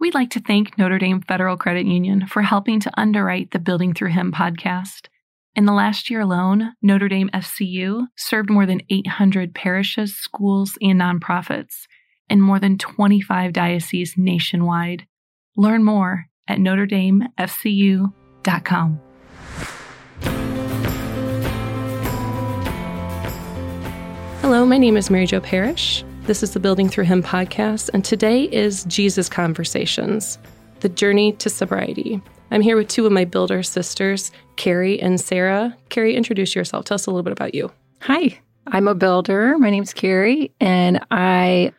We'd like to thank Notre Dame Federal Credit Union for helping to underwrite the Building Through Him podcast. In the last year alone, Notre Dame FCU served more than 800 parishes, schools, and nonprofits in more than 25 dioceses nationwide. Learn more at notredamefcu.com. Hello, my name is Mary Jo Parrish. This is the Building Through Him podcast, and today is Jesus Conversations, the journey to sobriety. I'm here with two of my builder sisters, Carrie and Sarah. Carrie, introduce yourself. Tell us a little bit about you. Hi, I'm a builder. My name's Carrie, and I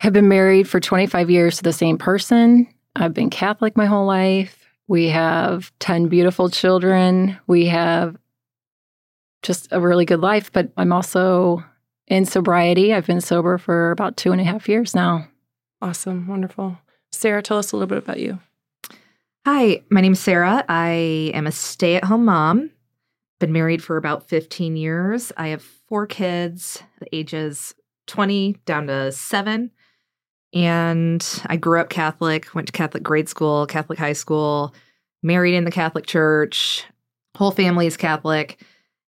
have been married for 25 years to the same person. I've been Catholic my whole life. We have 10 beautiful children. We have just a really good life, but I'm also in sobriety. I've been sober for about two and a half years now. Awesome. Wonderful. Sarah, tell us a little bit about you. Hi, my name's Sarah. I am a stay at home mom. Been married for about 15 years. I have four kids, the ages 20 down to seven. And I grew up Catholic, went to Catholic grade school, Catholic high school, married in the Catholic church. Whole family is Catholic.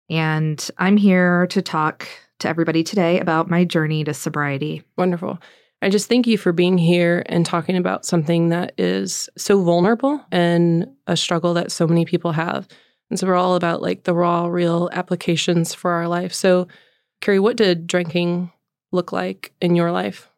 And I'm here to talk to everybody today about my journey to sobriety. Wonderful. I just thank you for being here and talking about something that is so vulnerable and a struggle that so many people have. And so we're all about like the raw, real applications for our life. So, Carrie, what did drinking look like in your life?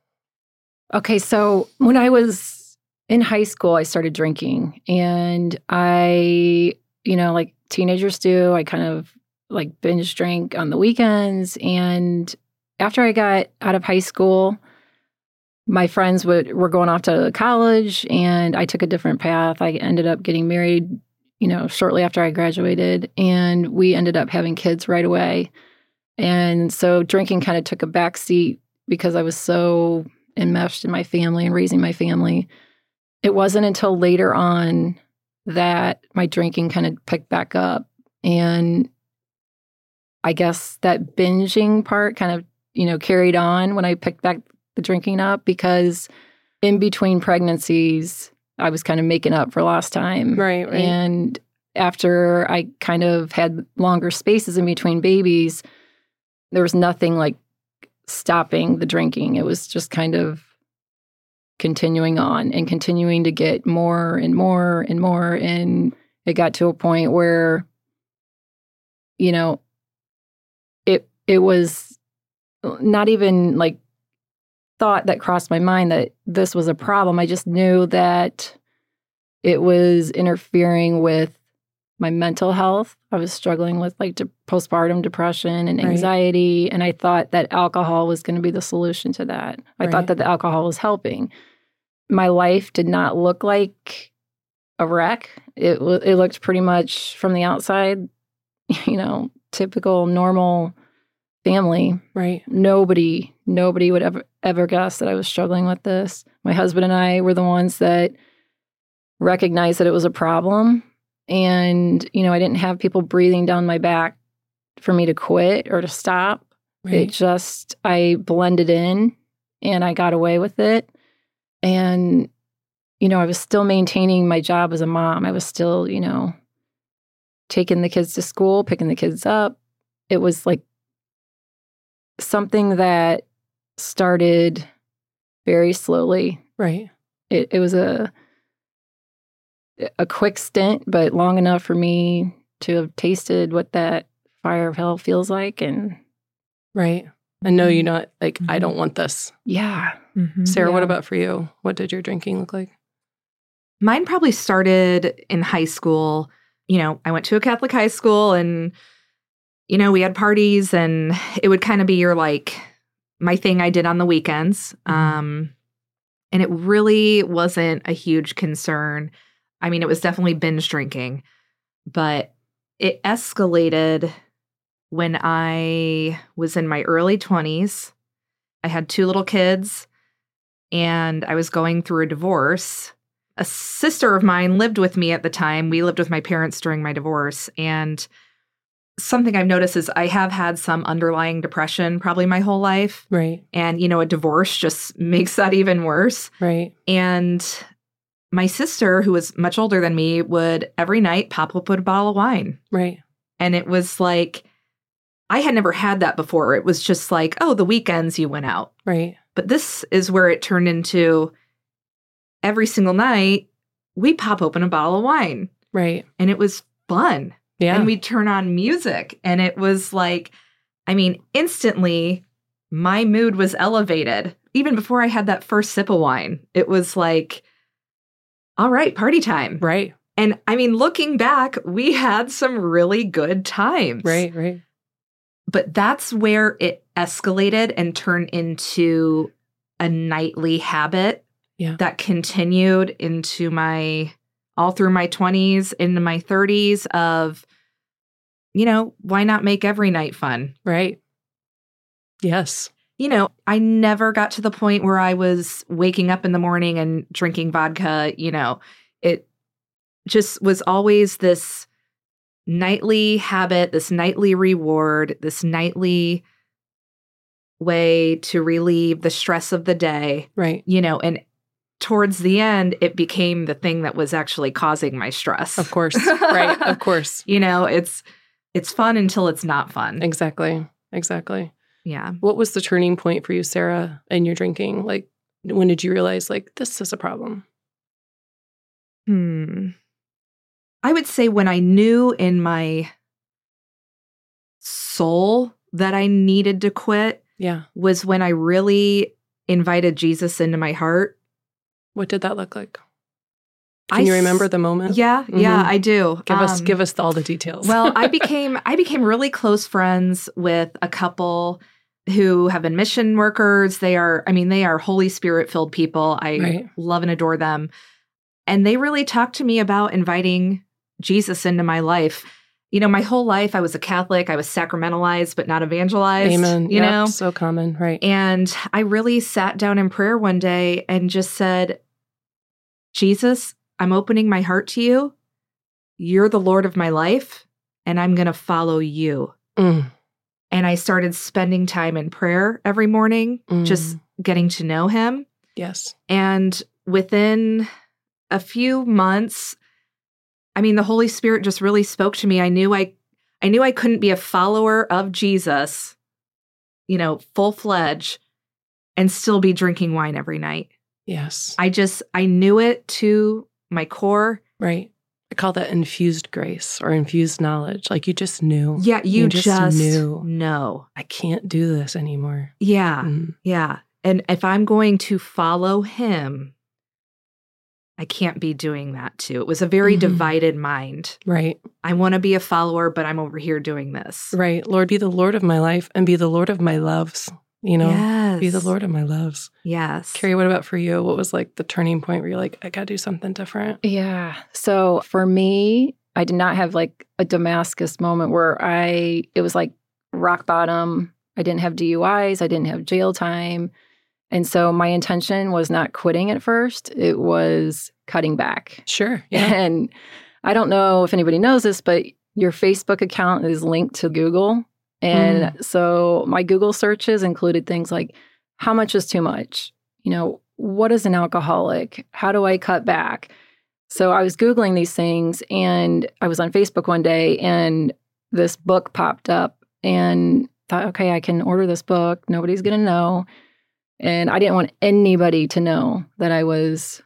Okay, so when I was in high school, I started drinking, and I, you know, like teenagers do, I kind of like binge drink on the weekends. And after I got out of high school, my friends would, were going off to college and I took a different path. I ended up getting married, you know, shortly after I graduated, and we ended up having kids right away. And so drinking kind of took a back seat because I was so enmeshed in my family and raising my family. It wasn't until later on that my drinking kind of picked back up. And I guess that binging part kind of, you know, carried on when I picked back the drinking up because in between pregnancies, I was kind of making up for lost time. Right, right. And after I kind of had longer spaces in between babies, there was nothing like stopping the drinking. It was just kind of continuing on and continuing to get more and more and more. And it got to a point where, you know, it was not even like thought that crossed my mind that this was a problem. I just knew that it was interfering with my mental health. I was struggling with like de- postpartum depression and anxiety. Right. And I thought that alcohol was going to be the solution to that. I right. thought that the alcohol was helping. My life did not look like a wreck. It, it looked pretty much from the outside, you know, typical, normal family. Right. Nobody, nobody would ever ever guess that I was struggling with this. My husband and I were the ones that recognized that it was a problem. And, you know, I didn't have people breathing down my back for me to quit or to stop. Right. It just I blended in and I got away with it. And, you know, I was still maintaining my job as a mom. I was still, you know, taking the kids to school, picking the kids up. It was like something that started very slowly. Right. It, it was a a quick stint, but long enough for me to have tasted what that fire of hell feels like, and right. And know you're not like mm-hmm. I don't want this. Yeah. Mm-hmm. Sarah, yeah. what about for you? What did your drinking look like? Mine probably started in high school. You know, I went to a Catholic high school and you know, we had parties and it would kind of be your like my thing I did on the weekends. Mm-hmm. Um, and it really wasn't a huge concern. I mean, it was definitely binge drinking, but it escalated when I was in my early 20s. I had two little kids and I was going through a divorce. A sister of mine lived with me at the time. We lived with my parents during my divorce. And something I've noticed is I have had some underlying depression probably my whole life. Right. And, you know, a divorce just makes that even worse. Right. And my sister, who was much older than me, would every night pop up with a bottle of wine. Right. And it was like, I had never had that before. It was just like, oh, the weekends you went out. Right. But this is where it turned into every single night we pop open a bottle of wine. Right. And it was fun. Yeah. And we'd turn on music. And it was like, I mean, instantly my mood was elevated. Even before I had that first sip of wine, it was like, all right, party time. right. And I mean, looking back, we had some really good times. Right. Right. But that's where it escalated and turned into a nightly habit Yeah. that continued into my all through my 20s, into my 30s of, you know, why not make every night fun? Right. Yes. You know, I never got to the point where I was waking up in the morning and drinking vodka. You know, it just was always this nightly habit, this nightly reward, this nightly way to relieve the stress of the day, Right. you know, and towards the end, it became the thing that was actually causing my stress. Of course. right. Of course. You know, it's it's fun until it's not fun. Exactly. Exactly. Yeah. What was the turning point for you, Sarah, in your drinking? Like, when did you realize, like, this is a problem? Hmm. I would say when I knew in my soul that I needed to quit Yeah. was when I really invited Jesus into my heart. What did that look like? I Can you remember the moment? Yeah, yeah, Mhm. I do. Give us Um, give us all the details. well, I became I became really close friends with a couple who have been mission workers. They are, I mean, they are Holy Spirit filled people. I Right. love and adore them. And they really talked to me about inviting Jesus into my life. You know, my whole life I was a Catholic. I was sacramentalized, but not evangelized. Amen. You Yep, know? so common. Right. And I really sat down in prayer one day and just said, Jesus, I'm opening my heart to you. You're the Lord of my life, and I'm going to follow you. Mm, And I started spending time in prayer every morning, just mm. getting to know him. yes. And within a few months, I mean, the Holy Spirit just really spoke to me. I knew I I knew I couldn't be a follower of Jesus, you know, full fledged and still be drinking wine every night. Yes. I just I knew it to my core. right. I call that infused grace or infused knowledge. Like you just knew. Yeah, you, You just, just knew. No. I can't do this anymore. Yeah. Mm, Yeah. And if I'm going to follow him, I can't be doing that too. It was a very Mhm. divided mind. right. I want to be a follower, but I'm over here doing this. Right. Lord, be the Lord of my life and be the Lord of my loves. You know, yes. be the Lord of my loves. Yes. Carrie, what about for you? What was like the turning point where you're like, I got to do something different? Yeah. So for me, I did not have like a Damascus moment where I, it was like rock bottom. I didn't have DUIs, I didn't have jail time. And so my intention was not quitting at first, it was cutting back. Sure. Yeah. And I don't know if anybody knows this, but your Facebook account is linked to Google. And mm. so my Google searches included things like how much is too much? You know, what is an alcoholic? How do I cut back? So I was Googling these things and I was on Facebook one day and this book popped up and thought, okay, I can order this book. Nobody's going to know. And I didn't want anybody to know that I was,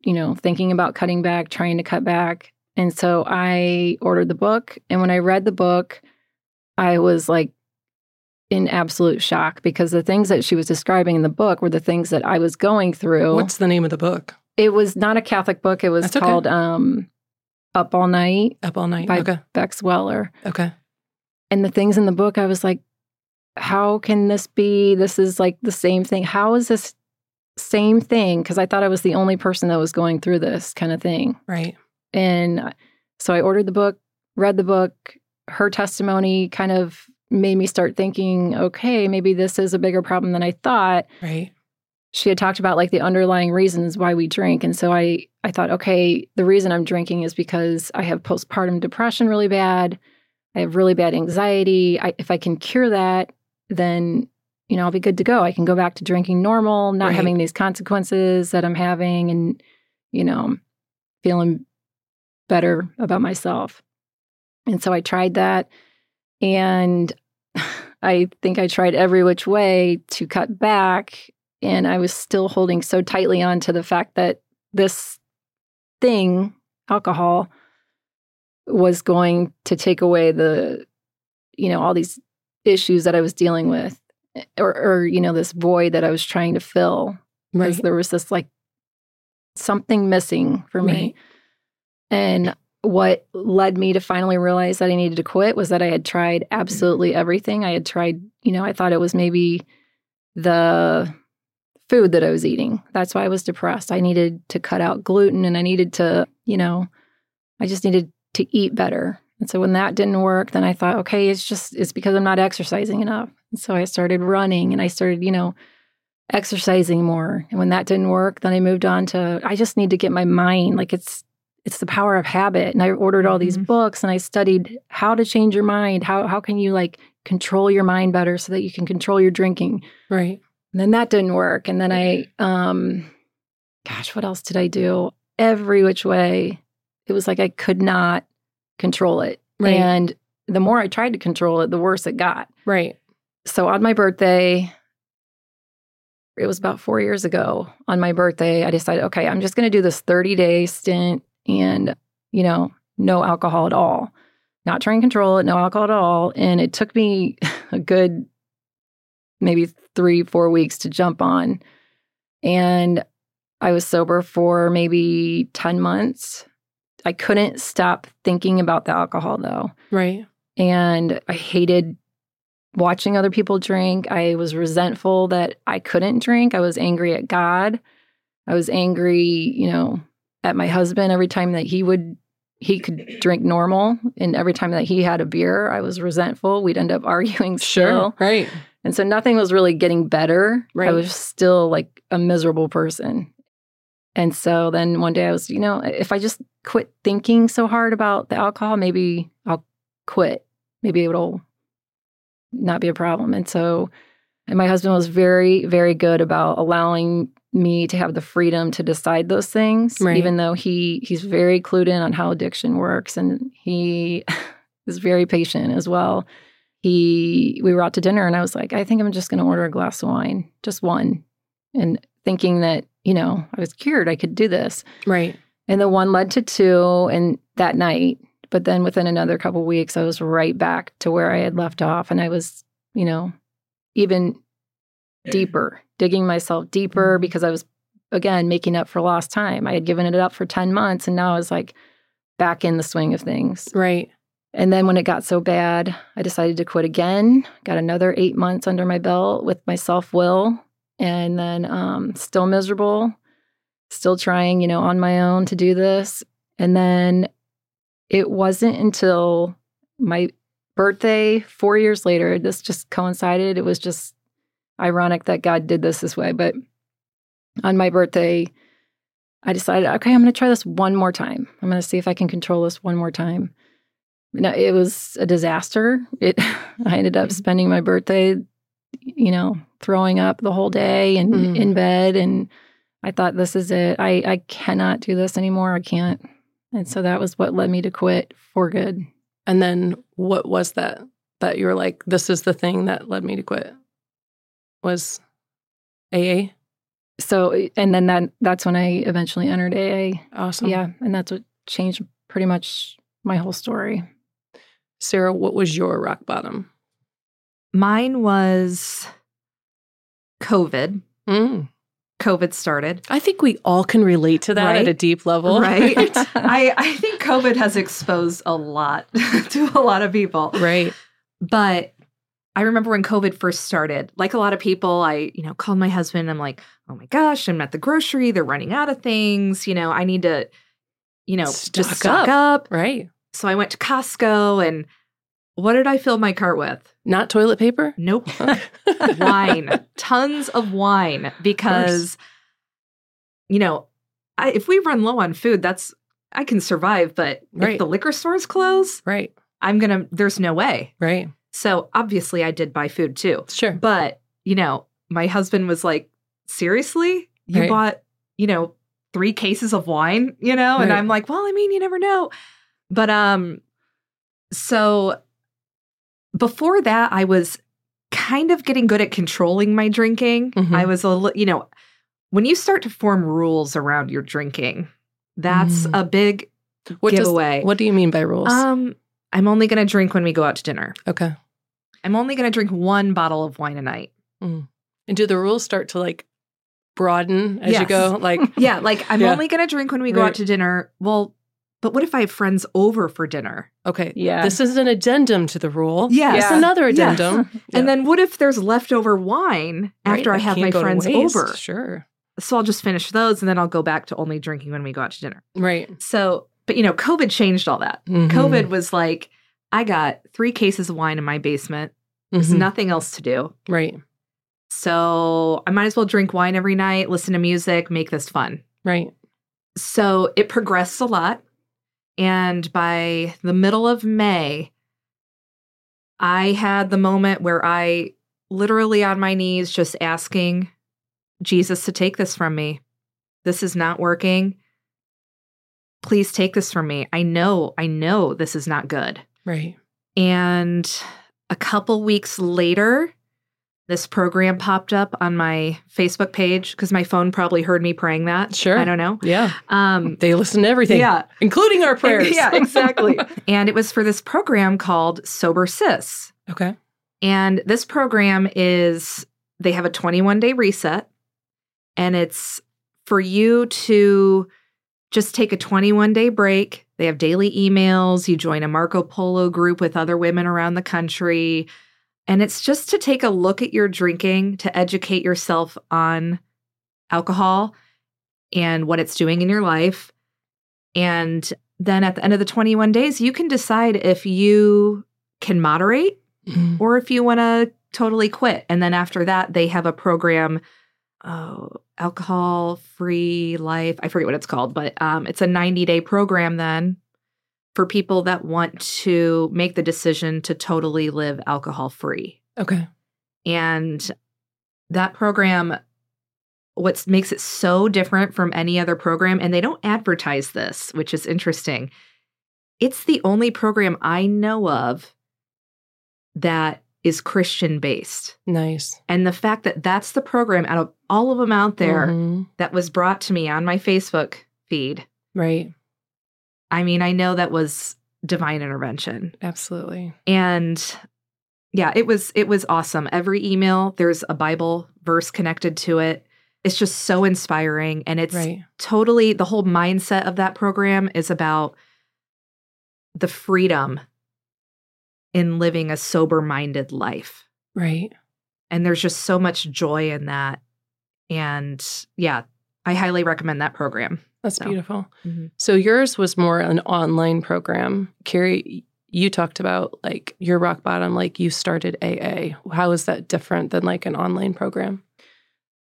you know, thinking about cutting back, trying to cut back. And so I ordered the book. And when I read the book, I was like in absolute shock because the things that she was describing in the book were the things that I was going through. What's the name of the book? it was not a Catholic book. It was That's okay. called um, Up All Night Up All Night. by okay. Bex Weller. Okay. And the things in the book, I was like, how can this be? This is like the same thing. How is this same thing? Because I thought I was the only person that was going through this kind of thing. Right. And so I ordered the book, read the book. Her testimony kind of made me start thinking, okay, maybe this is a bigger problem than I thought. Right. She had talked about like the underlying reasons why we drink. And so I I thought, okay, the reason I'm drinking is because I have postpartum depression really bad. I have really bad anxiety. I, if I can cure that, then you know, I'll be good to go. I can go back to drinking normal, not Right. having these consequences that I'm having and you know, feeling better about myself. And so I tried that. And I think I tried every which way to cut back. And I was still holding so tightly on to the fact that this thing, alcohol, was going to take away the, you know, all these issues that I was dealing with, eh, or, or you know, this void that I was trying to fill. Because Right. there was this like something missing for me. Right. And what led me to finally realize that I needed to quit was that I had tried mm-hmm. absolutely everything. I had tried, you know, I thought it was maybe the food that I was eating. That's why I was depressed. I needed to cut out gluten and I needed to, you know, I just needed to eat better. And so when that didn't work, then I thought, okay, it's just it's because I'm not exercising enough. And so I started running and I started, you know, exercising more. And when that didn't work, then I moved on to I just need to get my mind like it's it's the power of habit. And I ordered all these Mhm. books and I studied how to change your mind. How how can you like control your mind better so that you can control your drinking? Right. And then that didn't work. And then I um gosh, what else did I do? Every which way. It was like I could not control it. Right. And the more I tried to control it, the worse it got. Right. So on my birthday, it was about four years ago. On my birthday, I decided, okay, I'm just going to do this 30 day stint and, you know, no alcohol at all. Not trying to control it, no alcohol at all. And it took me a good maybe three, four weeks to jump on. And I was sober for maybe 10 months. I couldn't stop thinking about the alcohol though Right. and I hated watching other people drink. I was resentful that I couldn't drink. I was angry at God. I was angry, you know, at my husband every time that he would he could drink normal and every time that he had a beer, I was resentful. We'd end up arguing still. Right. And so nothing was really getting better. Right. I was still like a miserable person. And so then one day I was, you know, if I just quit thinking so hard about the alcohol, maybe I'll quit. Maybe it'll not be a problem. And so, and my husband was very, very good about allowing me to have the freedom to decide those things, Right. even though he he's very clued in on how addiction works and he is very patient as well he we were out to dinner and I was like, I think I'm just going to order a glass of wine, just one, and thinking that you know I was cured, I could do this. Right. And the one led to two, and that night, but then within another couple weeks, I was right back to where I had left off, and I was, you know, even deeper, digging myself deeper because I was again making up for lost time. I had given it up for ten months, and now I was like back in the swing of things. Right. And then when it got so bad, I decided to quit again. Got another eight months under my belt with my self will, and then um, still miserable, still trying, you know, on my own to do this. And then it wasn't until my birthday, four years later, this just coincided. It was just ironic that God did this this way. But on my birthday, I decided, okay, I'm going to try this one more time. I'm going to see if I can control this one more time. No, it was a disaster. It I ended up spending my birthday, you know, throwing up the whole day and Mm. in bed and I thought this is it. I I cannot do this anymore. I can't. And so that was what led me to quit for good. And then what was that that you were like, this is the thing that led me to quit? Was AA? So and then that that's when I eventually entered AA. Awesome. Yeah, and that's what changed pretty much my whole story. Sarah, what was your rock bottom? Mine was COVID. Mm. COVID started. I think we all can relate to that at a deep level. Right. I, I think COVID has exposed a lot to a lot of people. right. But I remember when COVID first started, like a lot of people, I, you know, called my husband. I'm like, oh my gosh, I'm at the grocery. They're running out of things. You know, I need to, you know, Stock just stock up. Right. So I went to Costco and what did I fill my cart with? Not toilet paper? Nope. wine, tons of wine because, you know, I, if we run low on food, that's, I can survive. But Right. if the liquor stores close, right. I'm going to, there's no way. Right. So obviously I did buy food too. Sure. But, you know, my husband was like, seriously? You Right. bought, you know, three cases of wine, you know? And I'm like, well, I mean, you never know. But um so before that I was kind of getting good at controlling my drinking. Mhm. I was a li- you know, when you start to form rules around your drinking, that's Mm. a big What does- giveaway. what do you mean by rules? um I'm only going to drink when we go out to dinner. okay. I'm only going to drink one bottle of wine a night. And do the rules start to like broaden as you go? Like, Yeah, like I'm Yeah. only going to drink when we go Right. out to dinner. Well, but what if I have friends over for dinner? okay, Yeah. this is an addendum to the rule. Yes. It's Yeah. another Yes. addendum. And then what if there's leftover wine Right, after I have can't my friends over? Sure. So I'll just finish those and then I'll go back to only drinking when we go out to dinner. Right. So, but you know, COVID changed all that. Mhm. COVID was like, I got three cases of wine in my basement. There's Mhm. nothing else to do. Right. So I might as well drink wine every night, listen to music, make this fun. Right. So it progressed a lot. And by the middle of May, I had the moment where I literally on my knees just asking Jesus to take this from me. This is not working. Please take this from me. I know, I know this is not good. Right. And a couple weeks later, this program popped up on my Facebook page because my phone probably heard me praying that. Sure. I don't know. Yeah. Um, They listen to everything. yeah. Including our prayers. Yeah, exactly. and it was for this program called Sober Sis. okay. And this program is, they have a 21 day reset, and it's for you to just take a 21 day break. They have daily emails. You join a Marco Polo group with other women around the country. And it's just to take a look at your drinking, to educate yourself on alcohol and what it's doing in your life. And then at the end of the 21 days, you can decide if you can moderate Mhm. or if you want to totally quit. And then after that, they have a program, oh, alcohol free life. I forget what it's called, but um, it's a 90 day program then for people that want to make the decision to totally live alcohol free. Okay. And that program, what makes it so different from any other program, and they don't advertise this, which is interesting. It's the only program I know of that is Christian based. Nice. And the fact that that's the program out of all of them out there Mhm. that was brought to me on my Facebook feed, Right. I mean, I know that was divine intervention. Absolutely. and yeah it was it was awesome every email there's a bible verse connected to it it's just so inspiring and it's right. totally the whole mindset of that program is about the freedom in living a sober minded life Right. and there's just so much joy in that and yeah i highly recommend that program That's So. beautiful. Mhm. So yours was more an online program. Carrie, you talked about like your rock bottom, like you started AA. How is that different than like an online program?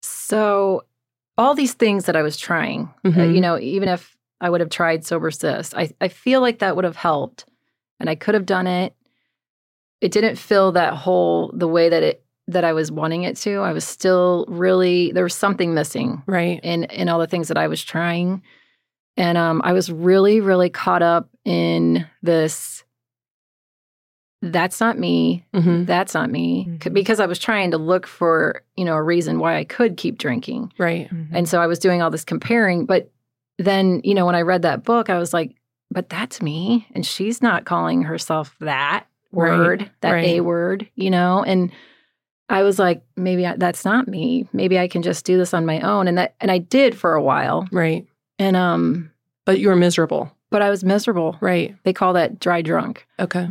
So, all these things that I was trying, uh, Mhm. you know, even if I would have tried Sober Sis, I, I feel like that would have helped and I could have done it. It didn't fill that hole the way that it that I was wanting it to. I was still really there was something missing Right. in in all the things that I was trying. And um, I was really, really caught up in this. That's not me. hmm That's not me. C- Mhm. Because I was trying to look for, you know, a reason why I could keep drinking. Right. And so I was doing all this comparing. But then, you know, when I read that book, I was like, but that's me. And she's not calling herself that Right, word, that right. A word, you know? And I was like, maybe I, that's not me. Maybe I can just do this on my own. And that, and I did for a while. Right. And, um, But you were miserable. but I was miserable. Right. They call that dry drunk. Okay.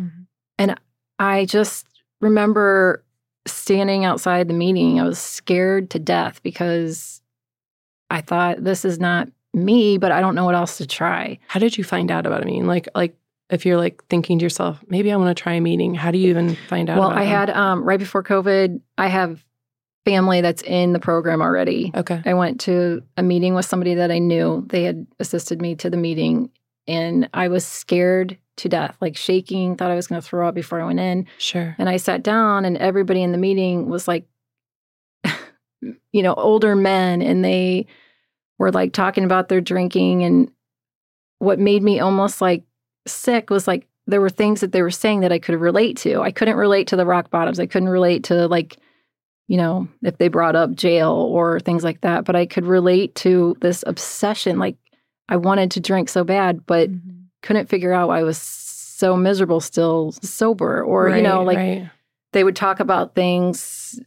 And I just remember standing outside the meeting. I was scared to death because I thought this is not me, but I don't know what else to try. How did you find out about it? I mean, Like, like if you're like thinking to yourself, maybe I want to try a meeting. How do you even find out? well, I them? had um, right before COVID, I have family that's in the program already. Okay. I went to a meeting with somebody that I knew. They had assisted me to the meeting, and I was scared to death, like shaking, thought I was going to throw up before I went in. Sure. And I sat down, and everybody in the meeting was like, you know, older men, and they were like talking about their drinking. And what made me almost like sick was like there were things that they were saying that I could relate to. I couldn't relate to the rock bottoms. I couldn't relate to like, you know, if they brought up jail or things like that, but I could relate to this obsession. Like I wanted to drink so bad, but Mm-hmm. couldn't figure out why I was so miserable still sober. Or, you know, like right. they would talk about things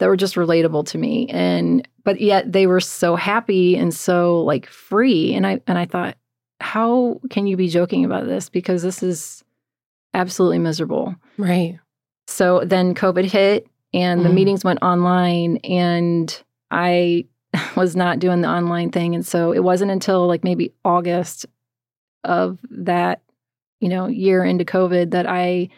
that were just relatable to me and but yet they were so happy and so like free and i and i thought how can you be joking about this because this is absolutely miserable right. so then covid hit and the Mhm. meetings went online and i was not doing the online thing and so it wasn't until like maybe august of that you know year into covid that i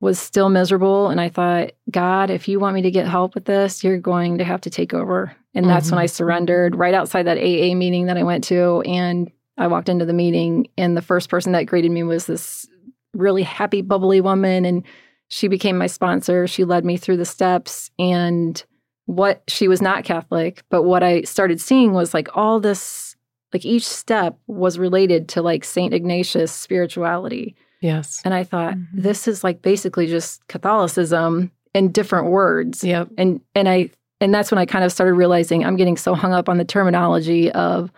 was still miserable and i thought god if you want me to get help with this you're going to have to take over and that's when Mhm. i surrendered right outside that aa meeting that i went to and i walked into the meeting and the first person that greeted me was this really happy bubbly woman and she became my sponsor she led me through the steps and what she was not catholic but what i started seeing was like all this like each step was related to like saint ignatius spirituality Yes. and I thought, Mhm. this is like basically just Catholicism in different words. Yep. And and I and that's when I kind of started realizing I'm getting so hung up on the terminology of,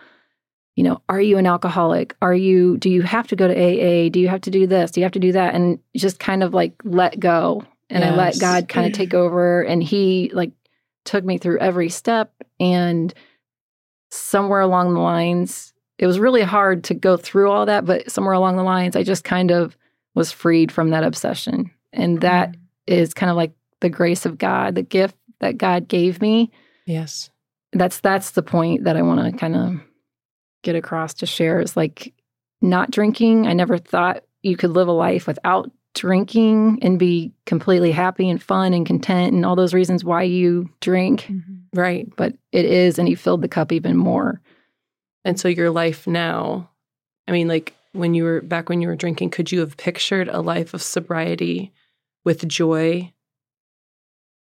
you know, are you an alcoholic? Are you do you have to go to AA? Do you have to do this? Do you have to do that? And just kind of like let go. And I let God kind of take over and he like took me through every step and somewhere along the lines it was really hard to go through all that but somewhere along the lines I just kind of was freed from that obsession. And that mm-hmm. is kind of like the grace of God, the gift that God gave me. Yes. That's that's the point that I want to kind of get across to share is like not drinking. I never thought you could live a life without drinking and be completely happy and fun and content and all those reasons why you drink, Mm-hmm. Right. but it is and he filled the cup even more. And so your life now, I mean, like when you were back when you were drinking, could you have pictured a life of sobriety with joy?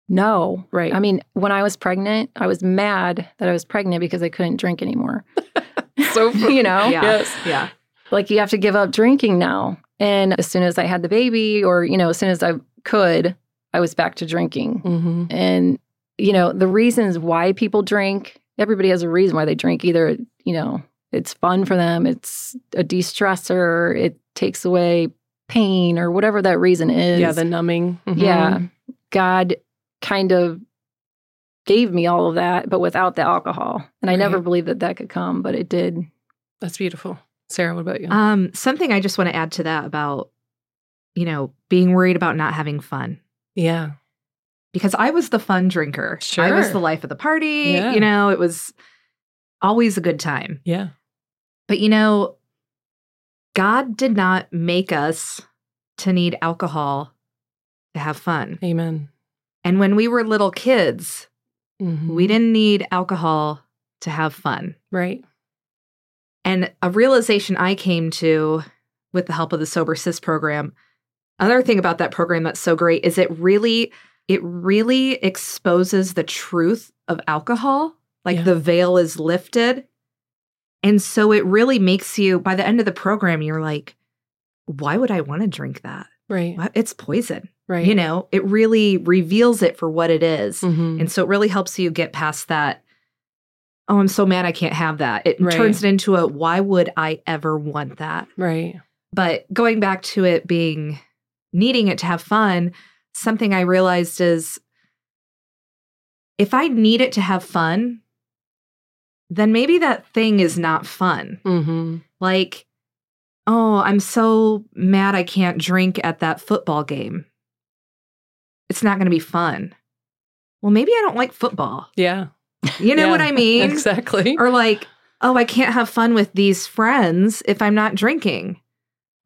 No. Right. I mean, when I was pregnant, I was mad that I was pregnant because I couldn't drink anymore. So- you know, Yeah. Yes. Yeah. like you have to give up drinking now. And as soon as I had the baby, or, you know, as soon as I could, I was back to drinking. hmm And, you know, the reasons why people drink, everybody has a reason why they drink. Either, you know, it's fun for them, it's a de stressor, it takes away pain, or whatever that reason is. Yeah. The numbing. Mhm. Yeah. God kind of gave me all of that, but without the alcohol. And I never believed that that could come, but it did. That's beautiful. Sarah, what about you? Um, something I just want to add to that about, you know, being worried about not having fun. yeah. Because I was the fun drinker. Sure. I was the life of the party. Yeah. You know, it was always a good time. Yeah. But you know, God did not make us to need alcohol to have fun. Amen. And when we were little kids, Mhm. we didn't need alcohol to have fun. Right. And a realization I came to with the help of the Sober Sis program. Another thing about that program that's so great is it really it really exposes the truth of alcohol. Like Yeah. the veil is lifted. And so it really makes you by the end of the program you're like why would I want to drink that? Right. It's poison. Right. You know, it really reveals it for what it is. Mhm. And so it really helps you get past that. Oh, I'm so mad I can't have that. It Right. turns it into a why would I ever want that? Right. But going back to it being needing it to have fun, something I realized is if I need it to have fun, then maybe that thing is not fun. hmm Like, oh, I'm so mad I can't drink at that football game. It's not going to be fun. Well, maybe I don't like football. Yeah. You know Yeah, what I mean? Exactly. Or like, oh, I can't have fun with these friends if I'm not drinking.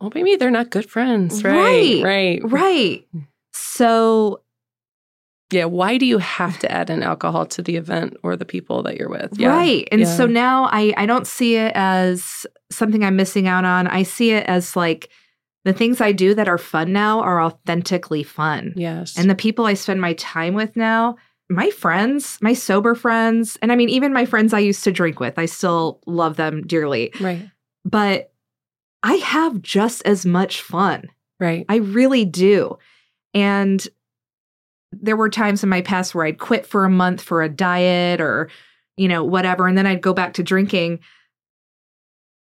well, maybe they're not good friends. Right. Right. Right. Right. Hmm. So, Yeah. Why do you have to add in alcohol to the event or the people that you're with? Yeah. right. And Yeah. so now I, I don't see it as something I'm missing out on. I see it as like the things I do that are fun now are authentically fun. Yes. And the people I spend my time with now, my friends, my sober friends, and I mean, even my friends I used to drink with, I still love them dearly. Right. But I have just as much fun. Right. I really do. And there were times in my past where I'd quit for a month for a diet or, you know, whatever. And then I'd go back to drinking.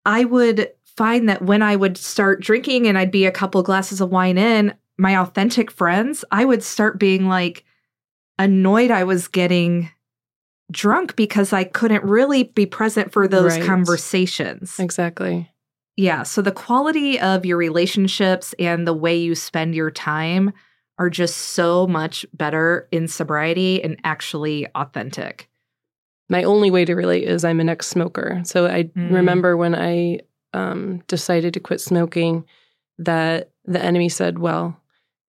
I would find that when I would start drinking and I'd be a couple glasses of wine in, my authentic friends, I would start being like annoyed I was getting drunk because I couldn't really be present for those Right. conversations. Exactly. Yeah. So the quality of your relationships and the way you spend your time are just so much better in sobriety and actually authentic. My only way to relate is I'm an ex smoker. So I Mm. remember when I um, decided to quit smoking that the enemy said, Well,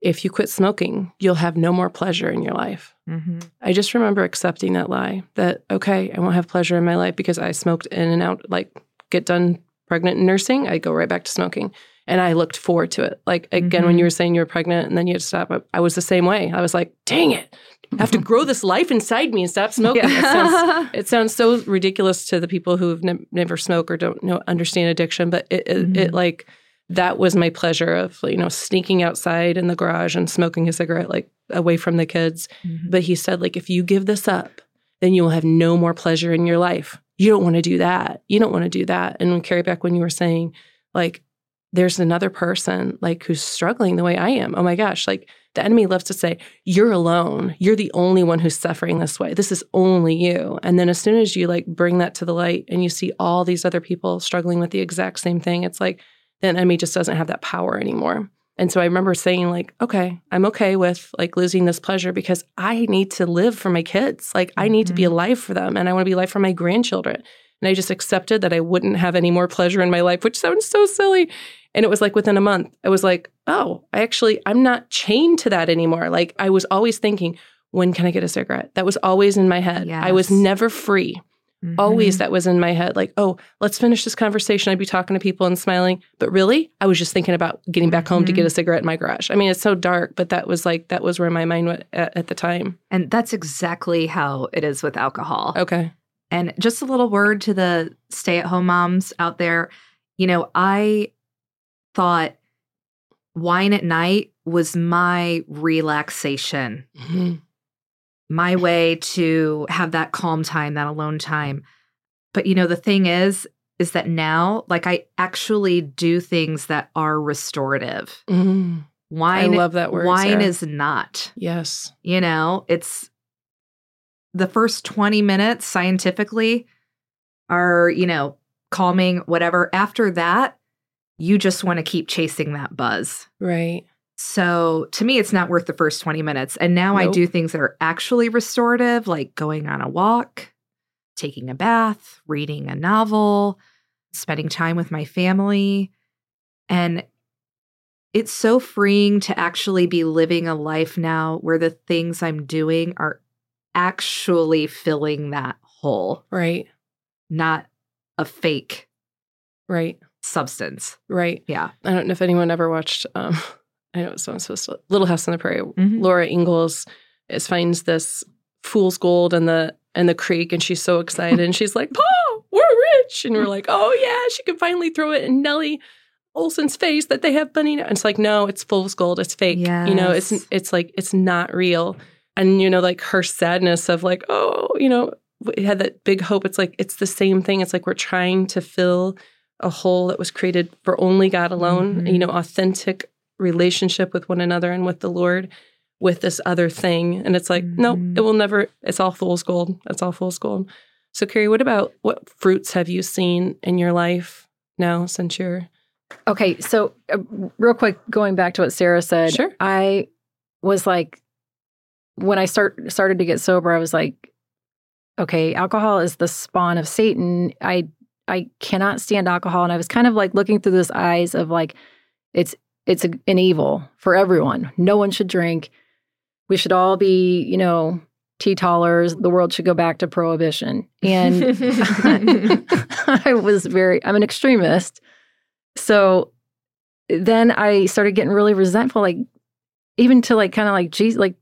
if you quit smoking, you'll have no more pleasure in your life. Mm-hmm. I just remember accepting that lie that, okay, I won't have pleasure in my life because I smoked in and out, like get done pregnant and nursing, I go right back to smoking. And I looked forward to it. Like, again, when Mhm. you were saying you were pregnant and then you had to stop, I, I was the same way. I was like, dang it, I have to grow this life inside me and stop smoking. It, sounds, it sounds so ridiculous to the people who've ne- never smoked or don't know understand addiction, but it, it, it Mhm. like, that was my pleasure of you know sneaking outside in the garage and smoking a cigarette like away from the kids Mhm. but he said, like, if you give this up, then you will have no more pleasure in your life. You don't want to do that. You don't want to do that. And when Carrie, back when you were saying, like, there's another person like who's struggling the way I am. Oh my gosh, like the enemy loves to say, You're alone. You're the only one who's suffering this way. This is only you. And then as soon as you like bring that to the light and you see all these other people struggling with the exact same thing, it's like the enemy just doesn't have that power anymore. And so I remember saying, like, okay, I'm okay with like losing this pleasure because I need to live for my kids. Like, I need to be Mhm. alive for them and I want to be alive for my grandchildren. And I just accepted that I wouldn't have any more pleasure in my life, which sounds so silly. And it was like within a month, I was like, oh, I actually, I'm not chained to that anymore. Like, I was always thinking, when can I get a cigarette? That was always in my head. I was never free mm-hmm. always that was in my head like oh let's finish this conversation i'd be talking to people and smiling but really i was just thinking about getting back home to get mm-hmm. a cigarette in my garage i mean it's so dark but that was like that was where my mind went at, at the time And that's exactly how it is with alcohol. okay And just a little word to the stay at home moms out there. You know, I thought wine at night was my relaxation, Mhm. my way to have that calm time, that alone time. But, you know, the thing is, is that now, like, I actually do things that are restorative. Mhm. Wine, i love that word wine Sarah. is not. yes You know, it's the first 20 minutes scientifically are, you know, calming, whatever. After that, you just want to keep chasing that buzz. right So to me, it's not worth the first 20 minutes. And now I do things that are actually restorative, like going on a walk, taking a bath, reading a novel, spending time with my family. And it's so freeing to actually be living a life now where the things I'm doing are actually filling that hole, right not a fake right substance. right Yeah. i don't know if anyone ever watched um i know it's not supposed to little house on the prairie Mhm. Laura Ingalls is finds this fool's gold in the in the creek and she's so excited and she's like, Paul, we're rich. And we're like, oh yeah, she can finally throw it in Nellie Oleson's face that they have money now. And it's like, no, it's fool's gold. It's fake. You know, it's it's like it's not real. And you know, like her sadness of like, oh, you know, it had that big hope. It's like it's the same thing. It's like we're trying to fill a hole that was created for only God alone, Mhm. you know, authentic relationship with one another and with the Lord with this other thing. And it's like, nope, Mhm. it will never, it's all fool's gold. it's all fool's gold. So, Carrie, what about what fruits have you seen in your life now since you're Okay, so uh, real quick, going back to what Sarah said, Sure. I was like, when I start started to get sober, I was like, okay, alcohol is the spawn of Satan. I I cannot stand alcohol, and I was kind of like looking through those eyes of like, it's it's a, an evil for everyone. No one should drink. We should all be, you know, teetotalers. The world should go back to prohibition. And I was very, I'm an extremist. So then I started getting really resentful, like even to like kind of like, Jesus, like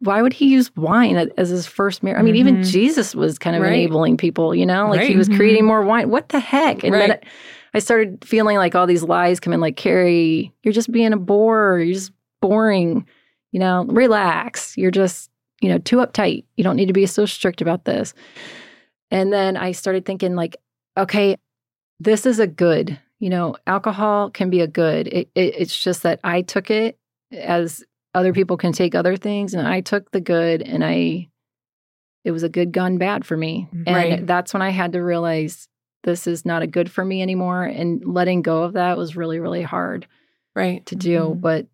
why would he use wine as his first marriage? I mean, even Mhm. Jesus was kind of Right. enabling people, you know, like he was creating more wine. What the heck? And then I started feeling like all these lies come in, like Carrie, you're just being a bore. You're just boring. You know, relax. You're just, you know, too uptight. You don't need to be so strict about this. And then I started thinking, like, okay, this is a good. You know, alcohol can be a good. It, it, it's just that I took it as other people can take other things, and I took the good, and I, it was a good gun bad for me, and Right. that's when I had to realize this is not a good for me anymore, and letting go of that was really, really hard Right. to do. Mhm. But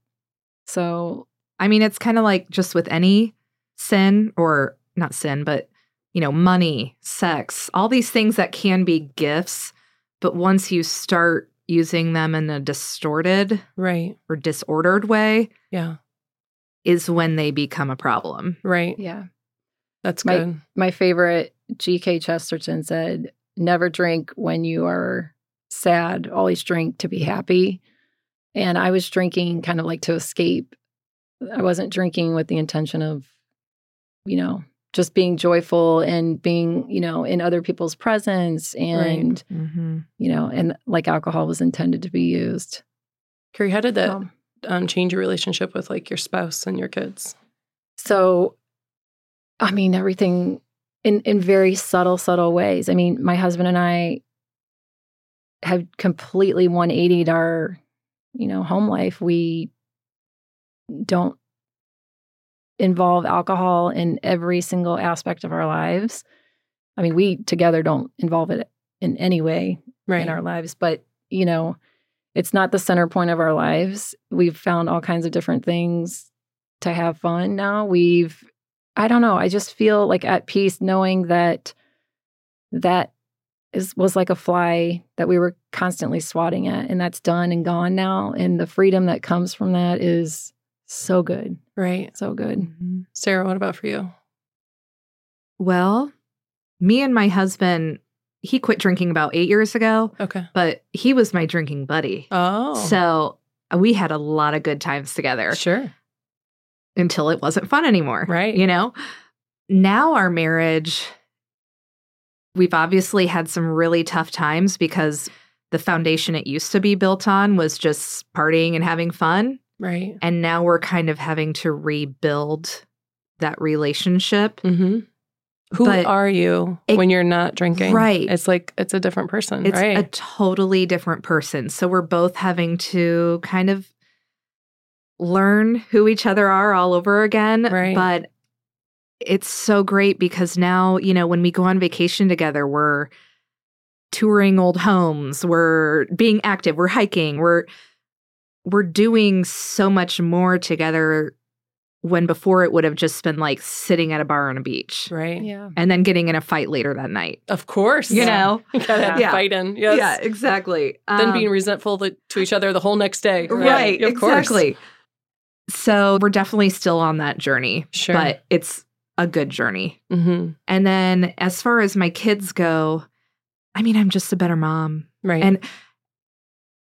so I mean, it's kind of like just with any sin or not sin, but you know, money, sex, all these things that can be gifts, but once you start using them in a distorted Right. or disordered way Yeah. Is when they become a problem. Right. yeah, That's My- good. my favorite G.K. Chesterton said, "Never drink when you are sad. Always drink to be happy." And I was drinking kind of like to escape. I wasn't drinking with the intention of, you know, just being joyful and being, you know, in other people's presence and, Mm-hmm. you know, and like alcohol was intended to be used. Carrie, how did that Um, um, change your relationship with like your spouse and your kids? So, I mean, everything in in very subtle, subtle ways. I mean, my husband and I have completely 180'd our, you know, home life. We don't involve alcohol in every single aspect of our lives. I mean, we together don't involve it in any way Right. in our lives, but you know, it's not the center point of our lives. We've found all kinds of different things to have fun now. We've I don't know, I just feel like at peace knowing that that is was like a fly that we were constantly swatting at and that's done and gone now and the freedom that comes from that is so good. right. So good. Mm-hmm. Sarah, what about for you? Well, me and my husband, he quit drinking about eight years ago, Okay. but he was my drinking buddy. Oh. So uh, we had a lot of good times together sure. until it wasn't fun anymore. Right. You know? Now our marriage, we've obviously had some really tough times because the foundation it used to be built on was just partying and having fun. Right. And now we're kind of having to rebuild that relationship. Mm-hmm. Who But are you it- when you're not drinking? Right. It's like it's a different person, It's right? a totally different person. So we're both having to kind of learn who each other are all over again. Right. But it's so great because now, you know, when we go on vacation together, we're touring old homes, we're being active, we're hiking, we're we're doing so much more together when before it would have just been like sitting at a bar on a beach right. Yeah. and then getting in a fight later that night. Of course. You Yeah. know? You gotta have Yeah. fighting. Yes. Yeah, exactly. Then Um, being resentful to, to each other the whole next day. Right, Yeah, of course. exactly. So we're definitely still on that journey, Sure. but it's a good journey. hmm And then as far as my kids go, I mean, I'm just a better mom. Right. And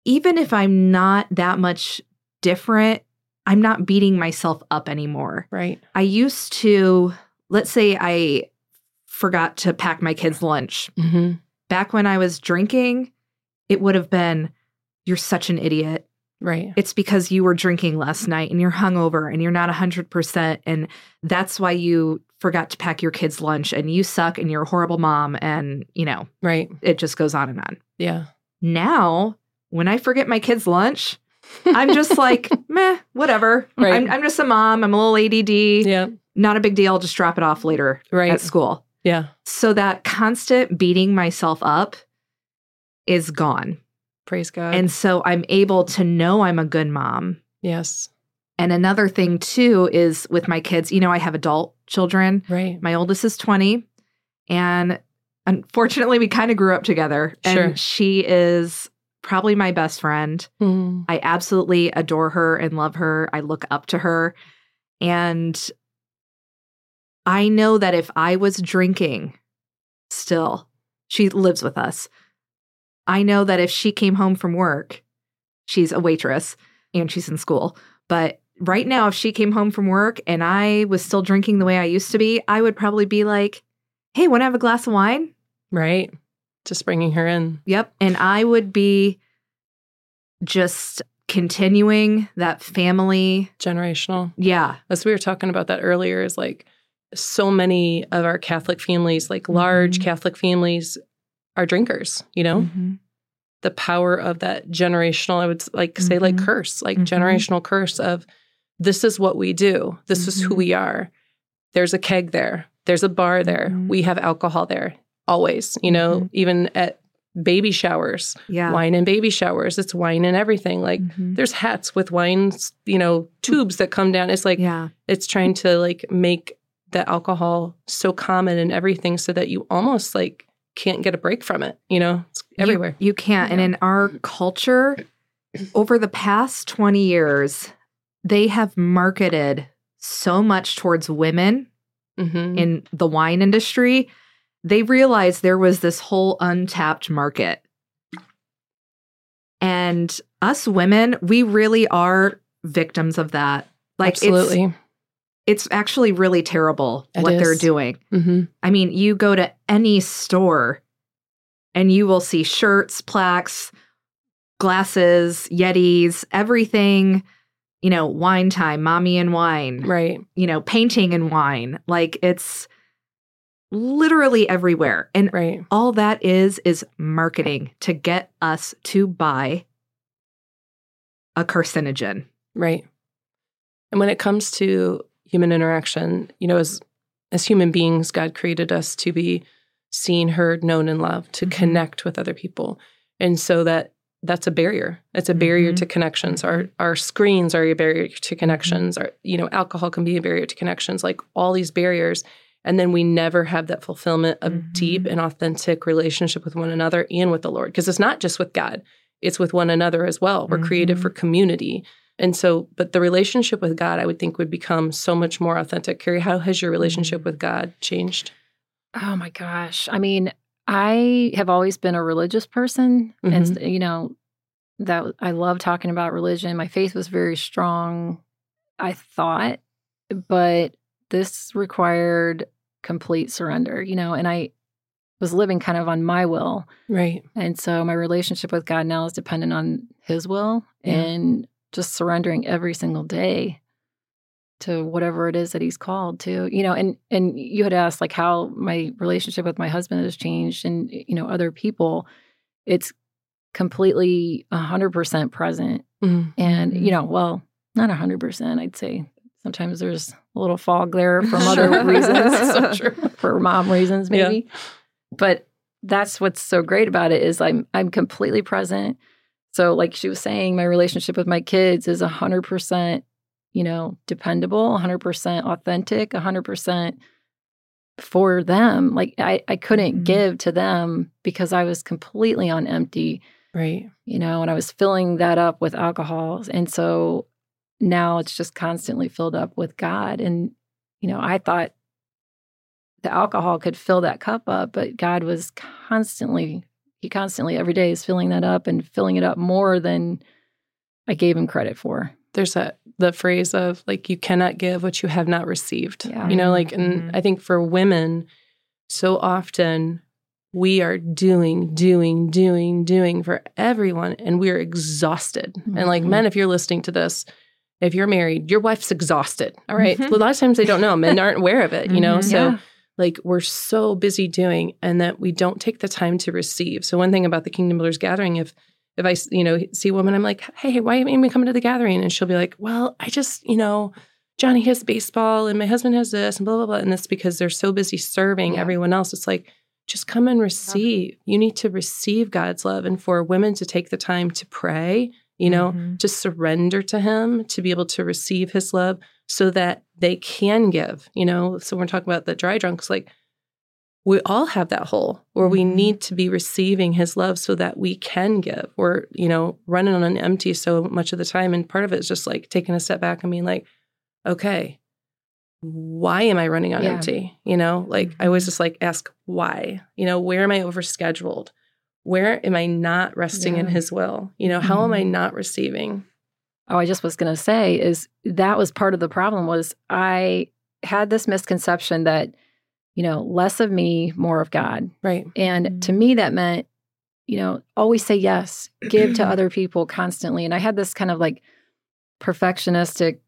even if I'm not that much different, I'm not beating myself up anymore. right. I used to, let's say I forgot to pack my kids' lunch. hmm Back when I was drinking, it would have been, you're such an idiot. Right. it's because you were drinking last night and you're hungover and you're not 100% and that's why you forgot to pack your kids lunch and you suck and you're a horrible mom and you know Right. it just goes on and on Yeah. now when i forget my kids lunch i'm just like meh whatever Right. I'm, I'm just a mom i'm a little add Yeah. not a big deal I'll just drop it off later Right. at school yeah. so that constant beating myself up is gone Praise God. and so i'm able to know i'm a good mom yes. And another thing too is with my kids, you know, I have adult children. Right. My oldest is 20 and unfortunately we kind of grew up together and Sure. she is probably my best friend. Mm. I absolutely adore her and love her. I look up to her and I know that if I was drinking still, she lives with us. I know that if she came home from work, she's a waitress and she's in school, but right now, if she came home from work and I was still drinking the way I used to be, I would probably be like, hey, want to have a glass of wine? Right. Just bringing her in. Yep. And I would be just continuing that family. Generational. Yeah. As we were talking about that earlier, is like so many of our Catholic families, like large Mhm. Catholic families, are drinkers, you know? Mhm. The power of that generational, I would like say, like Mhm. curse, like Mhm. generational curse of this is what we do, this is who Mhm. we are. There's a keg there, there's a bar there, we have alcohol there, always, you know, Mhm. even at baby showers, Yeah. wine and baby showers, it's wine and everything. Like, Mhm. there's hats with wines, you know, tubes that come down. It's like yeah. it's trying to like make the alcohol so common and everything so that you almost like can't get a break from it. You know, it's everywhere. You, can't. And in our culture, over the past 20 years, they have marketed so much towards women hmm in the wine industry. They realized there was this whole untapped market. And us women, we really are victims of that. Like it's Absolutely. it's actually really terrible It what they're is. doing. hmm I mean, you go to any store and you will see shirts, plaques, glasses, Yetis, everything, you know, wine time, mommy and wine, Right. you know, painting and wine. Like it's literally everywhere. And Right. all that is is marketing to get us to buy a carcinogen. Right. And when it comes to human interaction, you know, as as human beings, God created us to be seen, heard, known, and loved, to Mhm. connect with other people. And so that that's a barrier. It's a barrier Mhm. to connections. Our our screens are a barrier to connections. Our, you know, alcohol can be a barrier to connections, like all these barriers. And then we never have that fulfillment of Mhm. deep and authentic relationship with one another and with the Lord. Because it's not just with God, it's with one another as well. We're created Mhm. for community. And so, but the relationship with God, I would think, would become so much more authentic. Carrie, how has your relationship with God changed? Oh my gosh. I mean, I have always been a religious person. And, you know, that I love talking about religion. My faith was very strong, I thought, but this required complete surrender, you know, and I was living kind of on my will. Right. And so my relationship with God now is dependent on his will Yeah. and just surrendering every single day to whatever it is that he's called to. You know, and and you had asked like how my relationship with my husband has changed and you know other people. It's completely 100% present Mhm. and you know, well, not 100%, I'd say. Sometimes there's a little fog there from other reasons so true. for mom reasons Yeah. maybe but that's what's so great about it is i'm i'm completely present so like she was saying my relationship with my kids is 100% you know dependable 100% authentic 100% for them like i i couldn't Mhm. give to them because i was completely on empty Right. you know, and I was filling that up with alcohol. And so now it's just constantly filled up with God. And, you know, I thought the alcohol could fill that cup up, but God was constantly, He constantly every day is filling that up and filling it up more than I gave Him credit for. There's that the phrase of like you cannot give what you have not received. Yeah. You know, like and Mhm. I think for women, so often we are doing, doing, doing, doing for everyone, and we're exhausted. And like Mhm. men, if you're listening to this, if you're married, your wife's exhausted. All right? Mhm. A lot of times they don't know. Men aren't aware of it, you know? Mhm. So Yeah. like we're so busy doing and that we don't take the time to receive. So one thing about the Kingdom Builders gathering, if if I you know see a woman, I'm like, hey, why haven't you coming to the gathering? And she'll be like, well, I just you know, Johnny has baseball and my husband has this and blah blah blah. And it's because they're so busy serving Yeah. everyone else. It's like just come and receive. You need to receive God's love, and for women to take the time to pray. You know, Mhm. to surrender to him to be able to receive his love so that they can give you know so we're talking about the dry drunks like we all have that hole where we Mhm. need to be receiving his love so that we can give we're you know running on an empty so much of the time and part of it is just like taking a step back and being like okay why am i running on Yeah. empty you know like i always Mhm. just like ask why you know where am i overscheduled where am i not resting in his will you know how am i Mhm. not receiving Oh, I just was going to say is that was part of the problem was I had this misconception that you know, less of me, more of God. Right. And to me that meant you know, always say yes, give to other people constantly. And I had this kind of like perfectionistic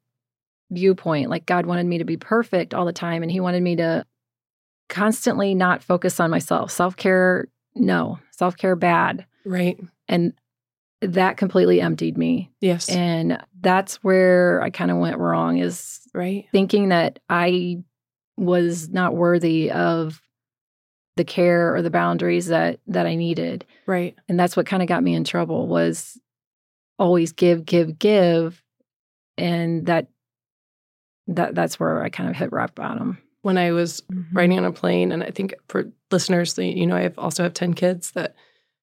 viewpoint like God wanted me to be perfect all the time and he wanted me to constantly not focus on myself. Self-care no. Self-care bad. Right. And that completely emptied me. Yes. And that's where I kind of went wrong is right. thinking that I was not worthy of the care or the boundaries that that I needed. Right. And that's what kind of got me in trouble was always give give give and that that that's where I kind of hit rock bottom. When I was riding on a plane and I think for listeners, you know, I also have 10 kids that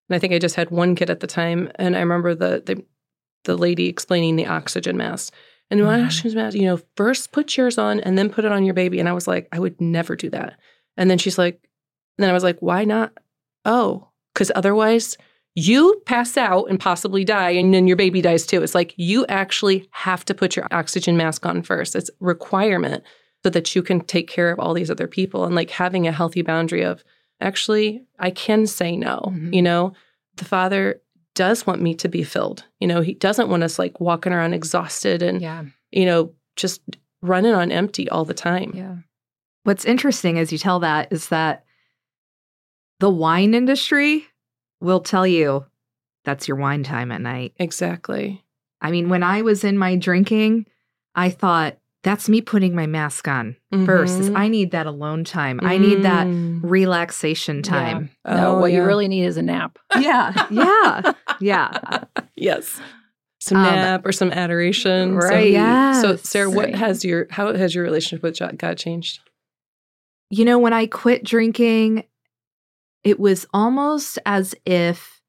and I think I just had one kid at the time and I remember the the the lady explaining the oxygen mask. And my Mhm. oxygen mask, you know, first put yours on and then put it on your baby. And I was like, I would never do that. And then she's like, then I was like, why not? Oh, because otherwise you pass out and possibly die, and then your baby dies too. It's like you actually have to put your oxygen mask on first. It's requirement so that you can take care of all these other people and like having a healthy boundary of actually, I can say no. Mhm. You know, the father does want me to be filled. You know, he doesn't want us like walking around exhausted and, Yeah. you know, just running on empty all the time. Yeah. What's interesting as you tell that is that the wine industry will tell you that's your wine time at night. Exactly. I mean, when I was in my drinking, I thought that's me putting my mask on 1st is Mhm. I need that alone time. I need that Mm. relaxation time. Yeah. No, Oh, what you really need is a nap. Yeah. Yeah. yeah. yes. Some Um, nap or some adoration. So- Right. Yes. So, Sarah, what Right. has your how has your relationship with Jo- God changed? You know, when I quit drinking, it was almost as if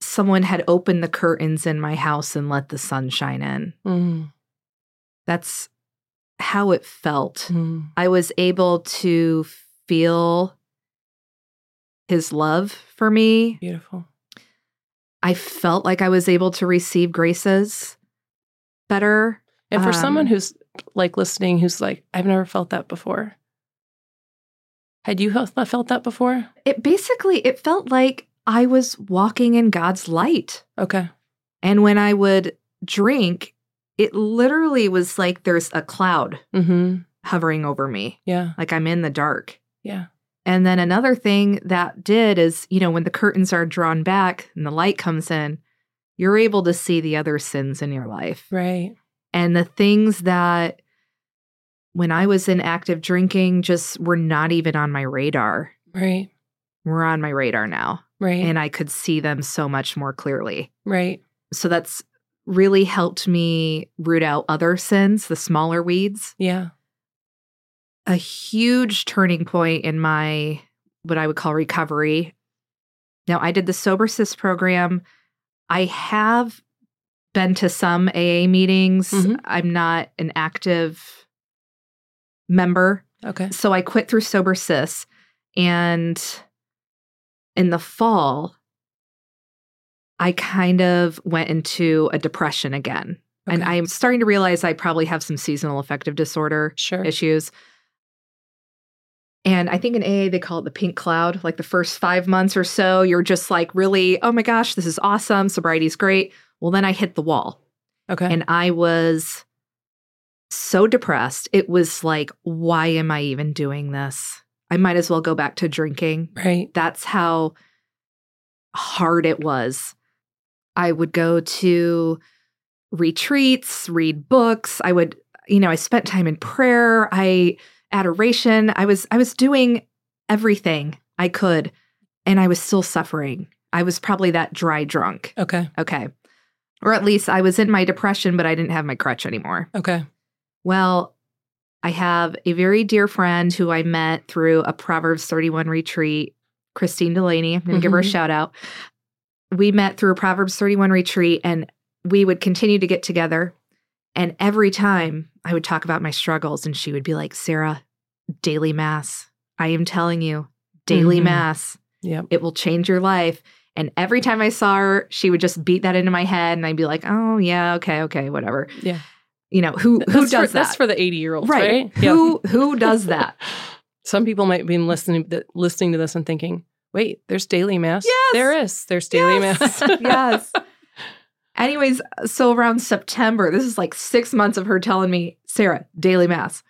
someone had opened the curtains in my house and let the sun shine in. Mm, That's how it felt. mm, I was able to feel his love for me. beautiful. I felt like I was able to receive graces better. And for Um, someone who's like listening, who's like, I've never felt that before. Had you felt felt that before? It basically it felt like I was walking in God's light. Okay. And when I would drink, it literally was like there's a cloud Mm-hmm. hovering over me, Yeah. like I'm in the dark. Yeah. And then another thing that did is, you know, when the curtains are drawn back and the light comes in, you're able to see the other sins in your life. Right. And the things that when I was in active drinking just were not even on my radar Right. We're on my radar now. Right. And I could see them so much more clearly. right. So that's really helped me root out other sins, the smaller weeds. Yeah. A huge turning point in my what I would call recovery. Now, I did the Sober Sis program. I have been to some AA meetings. Mhm. I'm not an active member. Okay. So I quit through Sober Sis. And in the fall, I kind of went into a depression again. And I'm starting to realize I probably have some seasonal affective disorder Sure. issues. And I think in AA, they call it the pink cloud. Like the first five months or so, you're just like, really, oh my gosh, this is awesome. Sobriety's great. Well, then I hit the wall Okay. and I was so depressed. It was like, why am I even doing this? I might as well go back to drinking. right. That's how hard it was. I would go to retreats, read books. I would, you know, I spent time in prayer, I adoration. I was I was doing everything I could and I was still suffering. I was probably that dry drunk. Okay. Okay. Or at least I was in my depression, but I didn't have my crutch anymore. Okay. Well, I have a very dear friend who I met through a Proverbs 31 retreat, Christine Delaney. I'm going to give her a Mhm. shout out. We met through a Proverbs 31 retreat and we would continue to get together. And every time I would talk about my struggles, and she would be like, Sarah, daily mass. I am telling you, daily Mhm. mass. Yep. It will change your life. And every time I saw her, she would just beat that into my head and I'd be like, "Oh, yeah, okay, okay, whatever." Yeah. You know, who who That's does for, that? That's for the 80 year olds, right. right? Who who does that? Some people might be listening listening to this and thinking, wait, there's daily mass. Yes. There is. There's daily Yes. mass. yes. Anyways, so around September, this is like six months of her telling me, Sarah, daily mass.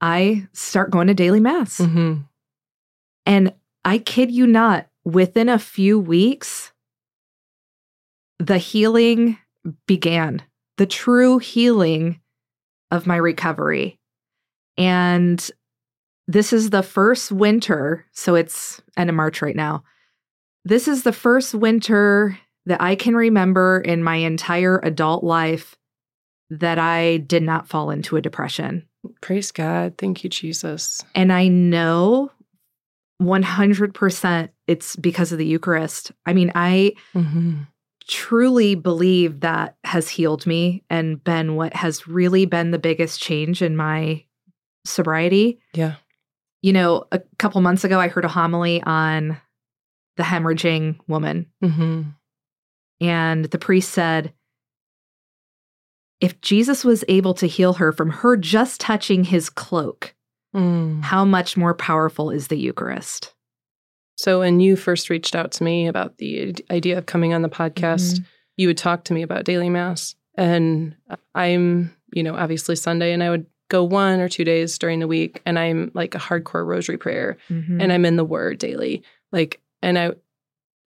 I start going to daily mass. hmm And I kid you not, within a few weeks, the healing began, the true healing of my recovery. And this is the first winter. So it's end of March right now. This is the first winter that I can remember in my entire adult life that I did not fall into a depression. Praise God. Thank you, Jesus. And I know 100% it's because of the Eucharist. I mean, I hmm truly believe that has healed me and been what has really been the biggest change in my sobriety. Yeah. You know, a couple months ago, I heard a homily on the hemorrhaging woman, hmm and the priest said, if Jesus was able to heal her from her just touching his cloak, Mm. how much more powerful is the Eucharist? So when you first reached out to me about the idea of coming on the podcast, Mhm. you would talk to me about daily mass. And I'm, you know, obviously Sunday, and I would go one or two days during the week, and I'm like a hardcore rosary prayer, Mhm. and I'm in the Word daily. Like, and I,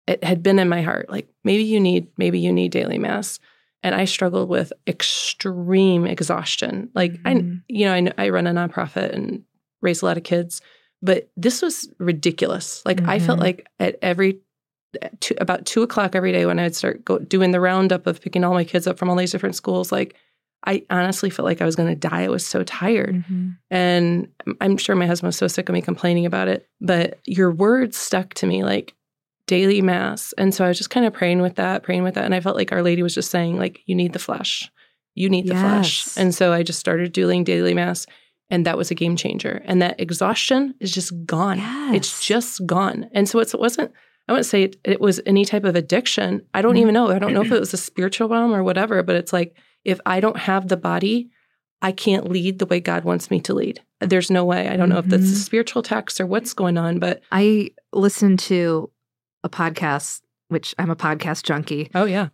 it had been in my heart, like maybe you need, maybe you need daily mass. And I struggled with extreme exhaustion. Like I, Mhm. you know, I, I run a nonprofit and raise a lot of kids, but this was ridiculous. Like I felt Mhm. like at every two, about two o'clock every day when I would start go, doing the roundup of picking all my kids up from all these different schools, like I honestly felt like I was going to die. I was so tired, Mhm. and I'm sure my husband was so sick of me complaining about it. But your words stuck to me, like daily mass, and so I was just kind of praying with that, praying with that, and I felt like Our Lady was just saying, like, you need the flesh, you need the flesh, and so I just started doing daily mass. And that was a game changer. And that exhaustion is just gone. It's just gone. And so it's, it wasn't, I wouldn't say it, it was any type of addiction. I don't Mhm. even know. I don't know if it was a spiritual realm or whatever, but it's like, if I don't have the body, I can't lead the way God wants me to lead. There's no way. I don't know if that's a Mhm. spiritual text or what's going on, but I listened to a podcast, which I'm a podcast junkie, oh, yeah.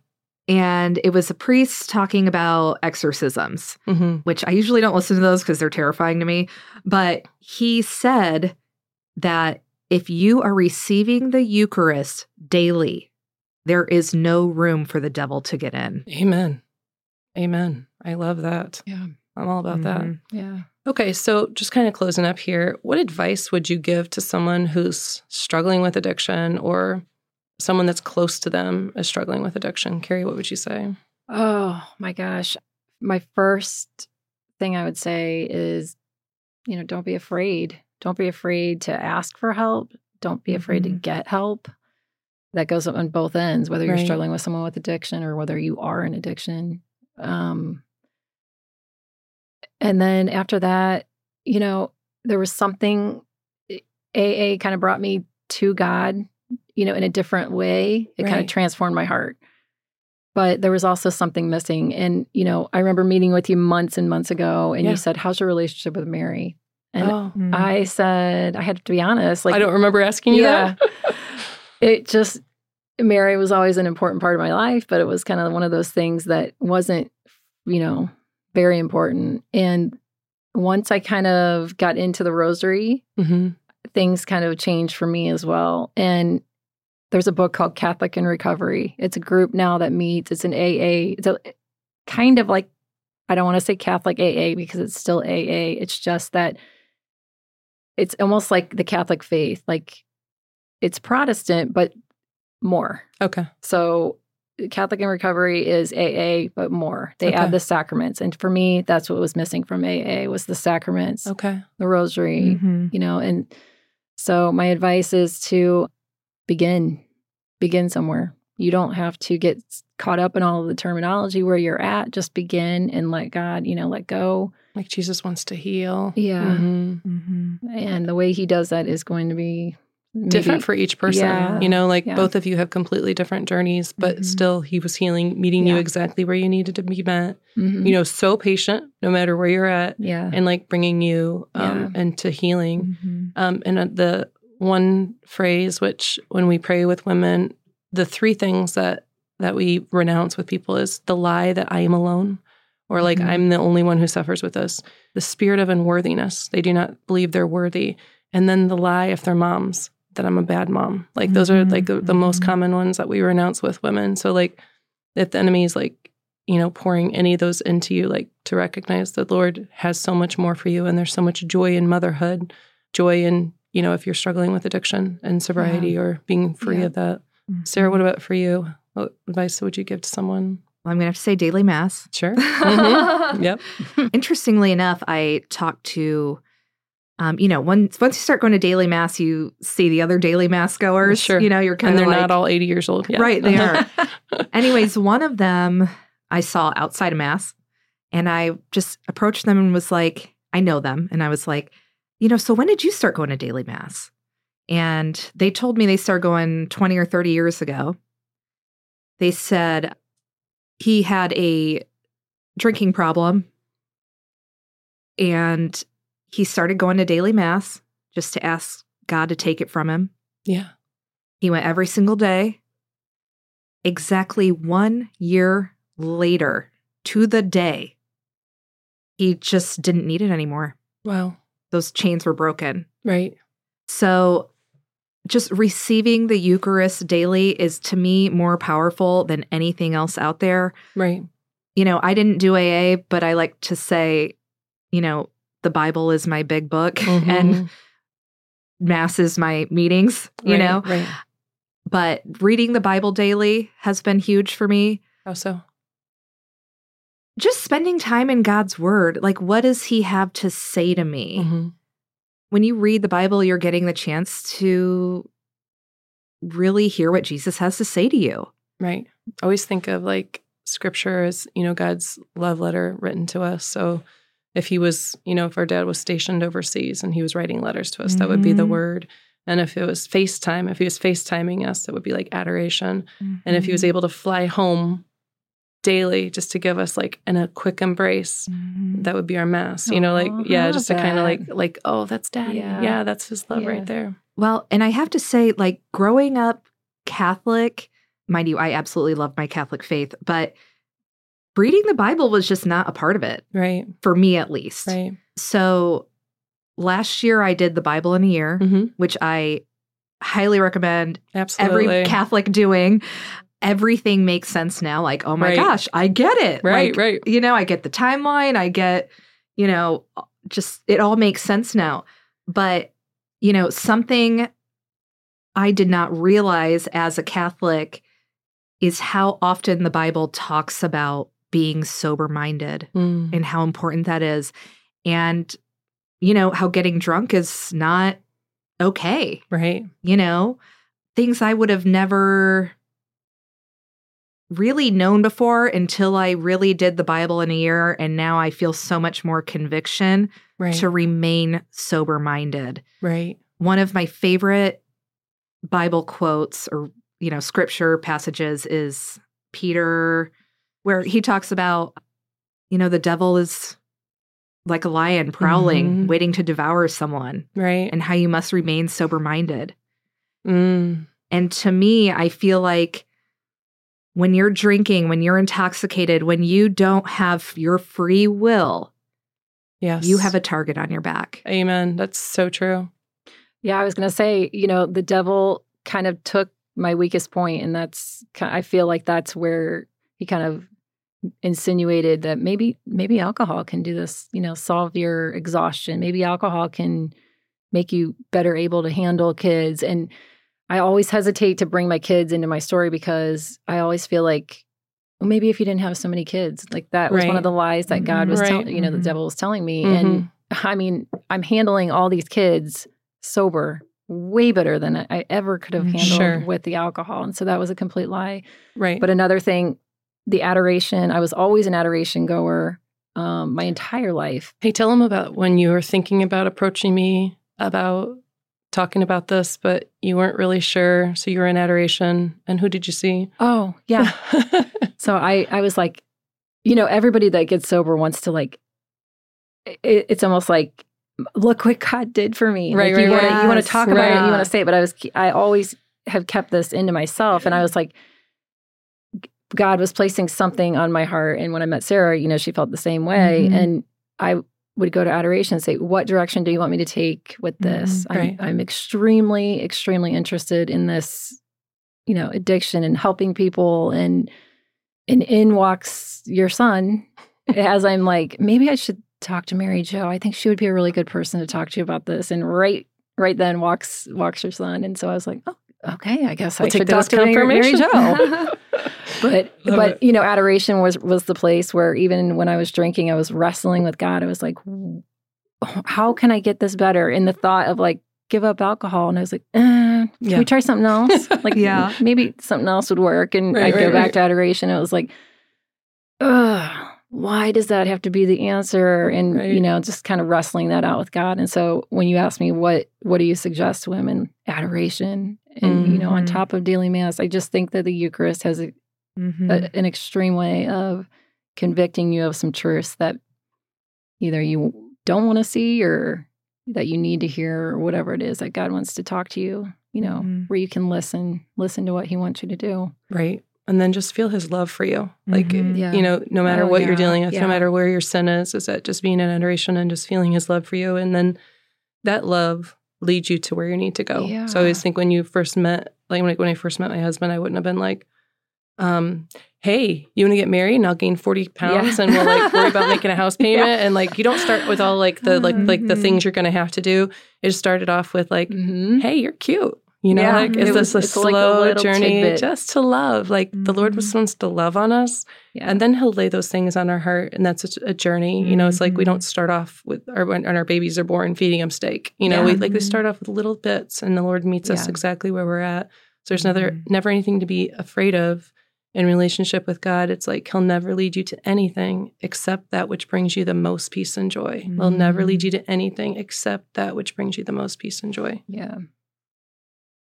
and it was a priest talking about exorcisms, hmm which I usually don't listen to those because they're terrifying to me. But he said that if you are receiving the Eucharist daily, there is no room for the devil to get in. Amen. Amen. I love that. Yeah. I'm all about that. Mhm. Yeah. Okay, so just kind of closing up here, what advice would you give to someone who's struggling with addiction or someone that's close to them is struggling with addiction? Carrie, what would you say? Oh my gosh. My first thing I would say is, you know, don't be afraid. Don't be afraid to ask for help. Don't be afraid to Mhm. get help. That goes on both ends, whether you're struggling with someone with addiction or whether you are in addiction. Um, and then after that, you know, there was something AA kind of brought me to God, you know, in a different way. It kind of transformed my heart. But there was also something missing. And, you know, I remember meeting with you months and months ago, and Yeah. you said, How's your relationship with Mary? And oh, Mhm. I said, I had to be honest. Like, I don't remember asking you Yeah. that. it just Mary was always an important part of my life, but it was kind of one of those things that wasn't, you know, very important. And once I kind of got into the rosary, hmm things kind of changed for me as well. And there's a book called Catholic in Recovery. It's a group now that meets. It's an AA. It's a kind of like I don't want to say Catholic AA because it's still AA. It's just that it's almost like the Catholic faith. Like it's Protestant, but more. Okay. So Catholic in Recovery is AA, but more. They Okay. add the sacraments. And for me, that's what was missing from AA was the sacraments, Okay. the rosary, Mhm. you know. And so my advice is to begin, begin somewhere. You don't have to get caught up in all of the terminology where you're at. Just begin and let God, you know, let go. Like Jesus wants to heal. Yeah. Mhm. Mhm. And the way he does that is going to be different for each person. Yeah. You know, like Yeah. both of you have completely different journeys, but Mhm. still he was healing, meeting you exactly where you needed to be met. Mhm. You know, so patient no matter where you're at yeah. and like bringing you um, into healing. Mhm. Um, and uh, the one phrase, which when we pray with women, the three things that that we renounce with people is the lie that I am alone, or like Mhm. I'm the only one who suffers with this. The spirit of unworthiness; they do not believe they're worthy, and then the lie if they're moms that I'm a bad mom. Like those are like the, the most Mhm. common ones that we renounce with women. So like if the enemy is like you know pouring any of those into you, like to recognize that Lord has so much more for you, and there's so much joy in motherhood, joy in you know if you're struggling with addiction and sobriety or being free Yeah. of that. Mm-hmm. Sarah, what about for you? What advice would you give to someone? Well, I'm going to have to say daily mass. Sure. Mhm. Yep. Interestingly enough, I talked to, um, you know, once once you start going to daily mass, you see the other daily mass goers. Sure. You know, you're kind And of they're like, not all 80 years old. yet. Right, they are. Anyways, one of them I saw outside of mass, and I just approached them and was like, I know them, and I was like, you know, so when did you start going to daily mass? And they told me they started going 20 or 30 years ago. They said he had a drinking problem and he started going to daily mass just to ask God to take it from him. yeah. He went every single day. Exactly one year later, to the day, he just didn't need it anymore. Wow. Those chains were broken. Right. So, just receiving the Eucharist daily is to me more powerful than anything else out there. Right. You know, I didn't do AA, but I like to say, you know, the Bible is my big book and Mhm. Mass is my meetings, you Right, know? Right. But reading the Bible daily has been huge for me. How so? Just spending time in God's word. Like, what does He have to say to me? Mhm. When you read the Bible, you're getting the chance to really hear what Jesus has to say to you. Right. I always think of like scripture as, you know, God's love letter written to us. So if he was, you know, if our dad was stationed overseas and he was writing letters to us, that would be the Mhm. word. And if it was FaceTime, if he was FaceTiming us, it would be like adoration. And if he was able to fly home daily just to give us like in a quick embrace, Mhm. that would be our mass. You know, like Aw, yeah, just to kind of like like, oh, that's daddy. Yeah. Yeah, that's his love Yeah. right there. Well, and I have to say, like growing up Catholic, mind you, I absolutely love my Catholic faith, but reading the Bible was just not a part of it, Right. for me at least. Right. So last year I did the Bible in a year, hmm which I highly recommend Absolutely. every Catholic doing. Everything makes sense now. Like, oh my Right. gosh, I get it. Right, Like, right. You know, I get the timeline. I get, you know, just it all makes sense now. But, you know, something I did not realize as a Catholic is how often the Bible talks about being sober minded Mm. and how important that is. And, you know, how getting drunk is not okay Right. you know, things I would have never really known before until I really did the Bible in a year. And now I feel so much more conviction Right. to remain sober minded. Right. One of my favorite Bible quotes or, you know, scripture passages is Peter, where he talks about, you know, the devil is like a lion prowling, Mhm. waiting to devour someone, Right. and how you must remain sober minded. Mm. And to me, I feel like when you're drinking, when you're intoxicated, when you don't have your free will, Yes. you have a target on your back. Amen. That's so true. Yeah, I was going to say, you know, the devil kind of took my weakest point, and that's I feel like that's where he kind of insinuated that maybe maybe alcohol can do this, you know, solve your exhaustion. Maybe alcohol can make you better able to handle kids. And I always hesitate to bring my kids into my story because I always feel like well, maybe if you didn't have so many kids, like that was one of the lies that God was Right. telling, you know, the Mhm. devil was telling me. Mhm. And I mean, I'm handling all these kids sober way better than I ever could have Mm, handled Sure. with the alcohol. And so that was a complete lie. Right. But another thing, the adoration, I was always an adoration goer um, my entire life. hey, tell them about when you were thinking about approaching me about talking about this, but you weren't really sure. So you were in adoration. And who did you see? Oh, yeah. so I, I was like, you know, everybody that gets sober wants to like, it, it's almost like, look what God did for me. Right, like you right, right. you want to talk about it, you want to say it. But I was, I always have kept this into myself, and I was like, God was placing something on my heart. And when I met Sarah, you know, she felt the same way, Mhm. and I would go to adoration and say, "What direction do you want me to take with this?" Mhm, right. I'm, I'm extremely, extremely interested in this, you know, addiction and helping people. And and in walks your son, as I'm like, maybe I should talk to Mary Jo. I think she would be a really good person to talk to you about this. And right, right then walks walks your son, and so I was like, oh, okay, I guess We'll I take should that talk Mary, Mary. Jo but Love but it. you know adoration was was the place where even when i was drinking i was wrestling with god i was like how can i get this better in the thought of like give up alcohol and i was like eh, can Yeah. we try something else like Yeah. maybe something else would work and Right, i'd go back right. to adoration it was like ugh why does that have to be the answer and Right. you know just kind of wrestling that out with god and so when you ask me what what do you suggest to women adoration and you know on Mhm. top of daily mass i just think that the eucharist has a Mhm. a, an extreme way of convicting you of some truths that either you don't want to see or that you need to hear or whatever it is that God wants to talk to you, you know, Mhm. where you can listen, listen to what he wants you to do. right. And then just feel his love for you. Like, Mhm. Yeah. you know, no matter Oh, what you're dealing with, Yeah. no matter where your sin is, is that just being in adoration and just feeling his love for you. And then that love leads you to where you need to go. Yeah. So I always think when you first met, like when I, when I first met my husband, I wouldn't have been like, um, hey, you want to get married and I'll gain 40 pounds Yeah. and we'll like worry about making a house payment. And like, you don't start with all like the, like, like the Mhm. things you're going to have to do. It just started off with like, Mm-hmm. hey, you're cute. You know, Yeah, like is was- this a it's like a slow journey tidbit. just to love? Like the Lord Mhm. wants to love on us, Yeah. and then He'll lay those things on our heart, and that's a, a journey. You know, it's like we Mhm. don't start off with our when our babies are born feeding them steak. You know, Yeah. we like we Mhm. start off with little bits, and the Lord meets us exactly where we're at. So there's never Mhm. never anything to be afraid of in relationship with God. It's like He'll never lead you to anything except that which brings you the most peace and joy. He'll never lead you to anything except that which brings you the most peace and joy. Yeah.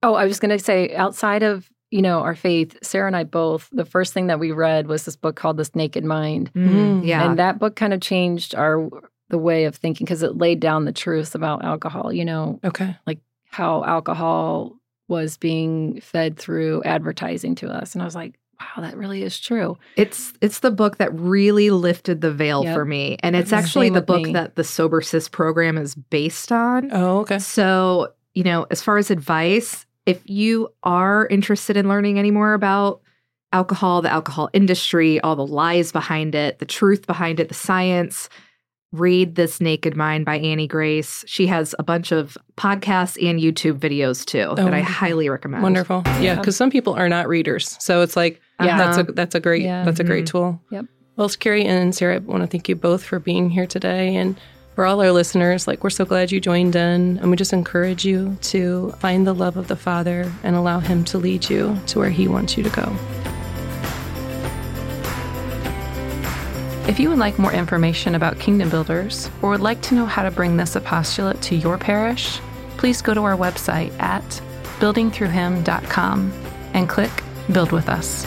Oh, I was going to say, outside of you know our faith, Sarah and I both. The first thing that we read was this book called "This Naked Mind," Mm, yeah. and that book kind of changed our the way of thinking because it laid down the truth about alcohol. You know Okay. Like how alcohol was being fed through advertising to us, and I was like, wow, that really is true. It's it's the book that really lifted the veil Yep. for me, and it's Same actually the with book me. that the Sober Sis program is based on. Oh, okay. So you know, as far as advice, if you are interested in learning any more about alcohol, the alcohol industry, all the lies behind it, the truth behind it, the science. Read This Naked Mind by Annie Grace. She has a bunch of podcasts and YouTube videos too that I highly recommend. Wonderful. Yeah, Yeah. because some people are not readers. So it's like Yeah. that's a Uh-huh. that's a great Yeah. that's a great tool. Yep. Well, Carrie and Sarah, I want to thank you both for being here today and for all our listeners, like we're so glad you joined in and we just encourage you to find the love of the Father and allow him to lead you to where he wants you to go. If you would like more information about Kingdom Builders or would like to know how to bring this apostolate to your parish, please go to our website at buildingthroughhim.com and click Build with Us.